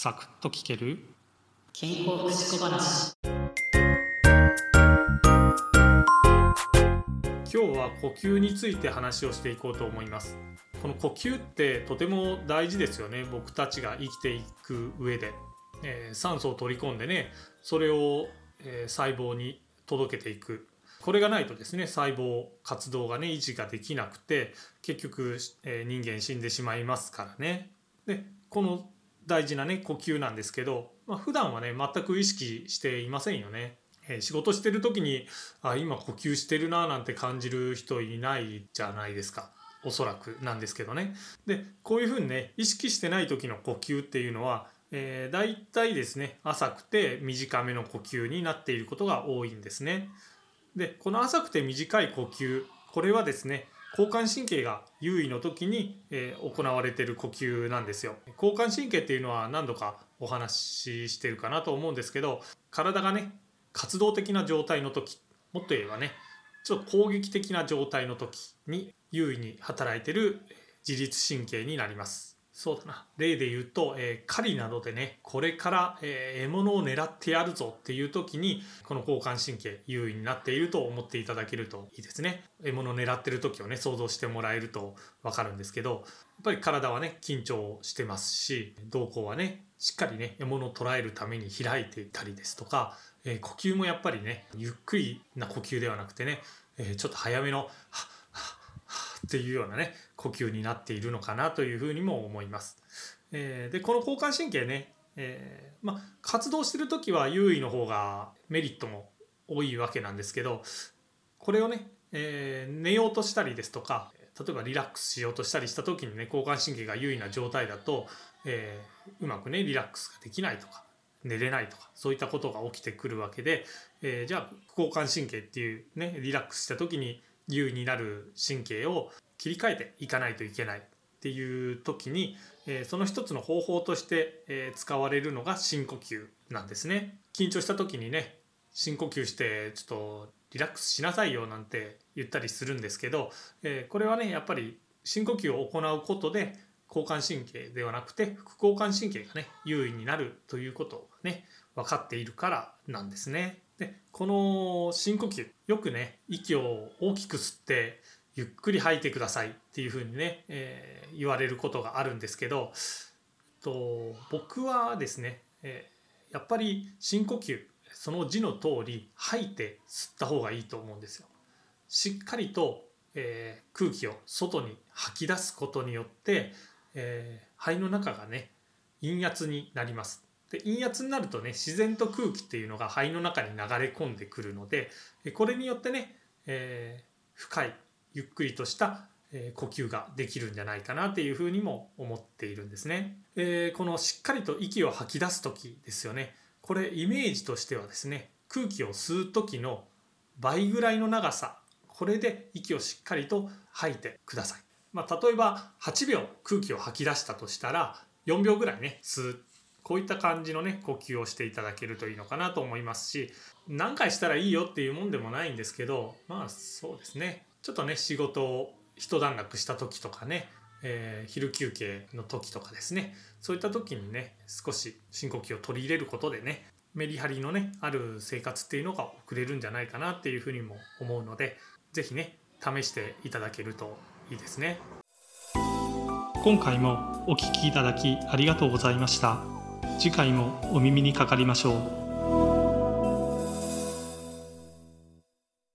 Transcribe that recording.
サクッと聞ける？健康福祉小話。今日は呼吸について話をしていこうと思います。この呼吸ってとても大事ですよね。僕たちが生きていく上で、えー、酸素を取り込んでねそれを、えー、細胞に届けていく。これがないとですね細胞活動がね維持ができなくて結局、えー、人間死んでしまいますからね。でこの大事なね呼吸なんですけど、まあ、普段はね全く意識していませんよね。え仕事してる時にあ今呼吸してるななんて感じる人いないじゃないですかおそらくなんですけどね。でこういうふうにね意識してない時の呼吸っていうのは、えー、大体ですね浅くて短めの呼吸になっていることが多いんですね。でこの浅くて短い呼吸これはですね交感神経が優位の時に、えー、行われてる呼吸なんですよ。交感神経っていうのは何度かお話ししてるかなと思うんですけど体がね活動的な状態の時もっと言えばねちょっと攻撃的な状態の時に優位に働いてる自律神経になります。そうだな。例で言うと、えー、狩りなどでねこれから、えー、獲物を狙ってやるぞっていう時にこの交感神経優位になっていると思っていただけるといいですね。獲物を狙ってる時をね想像してもらえると分かるんですけどやっぱり体はね緊張してますし瞳孔はねしっかりね獲物を捉えるために開いていたりですとか、えー、呼吸もやっぱりねゆっくりな呼吸ではなくてね、えちょっと早めのはっっていうようなね呼吸になっているのかなというふうにも思います。えー、でこの交感神経ね、えー、ま、活動してる時は優位の方がメリットも多いわけなんですけどこれをね、えー、寝ようとしたりですとか例えばリラックスしようとしたりした時にね交感神経が優位な状態だと、えうまくねリラックスができないとか寝れないとかそういったことが起きてくるわけで、えじゃあ交感神経っていうねリラックスした時に優位になる神経を切り替えていかないといけないっていう時に、えその一つの方法として、え使われるのが深呼吸なんですね。緊張した時にね深呼吸してちょっとリラックスしなさいよなんて言ったりするんですけど、えこれはねやっぱり深呼吸を行うことで交感神経ではなくて副交感神経がね優位になるということがね分かっているからなんですね。でこの深呼吸よくね息を大きく吸ってゆっくり吐いてくださいっていうふうにね、えー、言われることがあるんですけどと僕はですね、えー、やっぱり深呼吸その字の通り吐いて吸った方がいいと思うんですよ。しっかりと、えー、空気を外に吐き出すことによって、えー、肺の中がね陰圧になります。で陰圧になるとね自然と空気っていうのが肺の中に流れ込んでくるのでこれによってね、えー、深いゆっくりとした呼吸ができるんじゃないかなっていうふうにも思っているんですね。えー、このしっかりと息を吐き出す時ですよね。これイメージとしてはですね空気を吸う時の倍ぐらいの長さこれで息をしっかりと吐いてください。まあ、例えば8秒空気を吐き出したとしたら4秒ぐらいね吸うこういった感じのね呼吸をしていただけるといいのかなと思いますし何回したらいいよっていうもんでもないんですけどまあそうですね。ちょっとね仕事を一段落した時とかね、えー、昼休憩の時とかですね。そういった時にね少し深呼吸を取り入れることでねメリハリのねある生活っていうのが送れるんじゃないかなっていうふうにも思うので是非ね試していただけるといいですね。今回もお聴きいただきありがとうございました。次回もお耳にかかりましょう。